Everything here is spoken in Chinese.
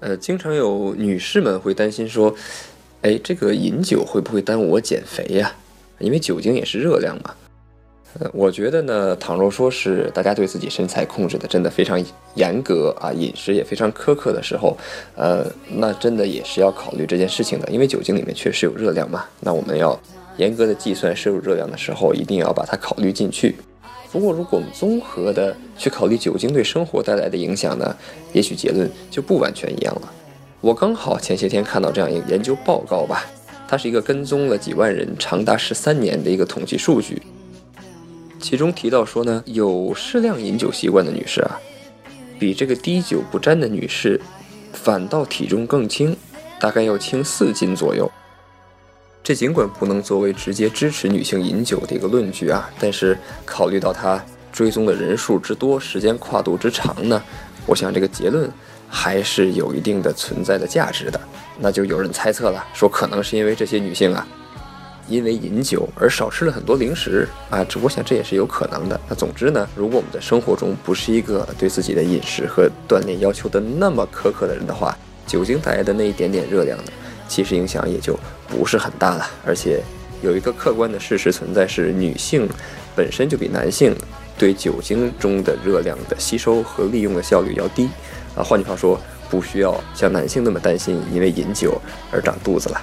呃，经常有女士们会担心说，哎，这个饮酒会不会耽误我减肥呀？因为酒精也是热量嘛。呃，我觉得呢，倘若说是大家对自己身材控制的真的非常严格啊，饮食也非常苛刻的时候，呃，那真的也是要考虑这件事情的，因为酒精里面确实有热量嘛。那我们要严格的计算摄入热量的时候，一定要把它考虑进去。不过，如果我们综合的去考虑酒精对生活带来的影响呢，也许结论就不完全一样了。我刚好前些天看到这样一个研究报告吧，它是一个跟踪了几万人长达十三年的一个统计数据。其中提到说呢，有适量饮酒习惯的女士啊，比这个滴酒不沾的女士，反倒体重更轻，大概要轻四斤左右。这尽管不能作为直接支持女性饮酒的一个论据啊，但是考虑到它追踪的人数之多、时间跨度之长呢，我想这个结论还是有一定的存在的价值的。那就有人猜测了，说可能是因为这些女性啊。因为饮酒而少吃了很多零食啊，这我想这也是有可能的。那总之呢，如果我们的生活中不是一个对自己的饮食和锻炼要求的那么苛刻的人的话，酒精带来的那一点点热量呢，其实影响也就不是很大了。而且有一个客观的事实存在，是女性本身就比男性对酒精中的热量的吸收和利用的效率要低啊。换句话说，不需要像男性那么担心因为饮酒而长肚子了。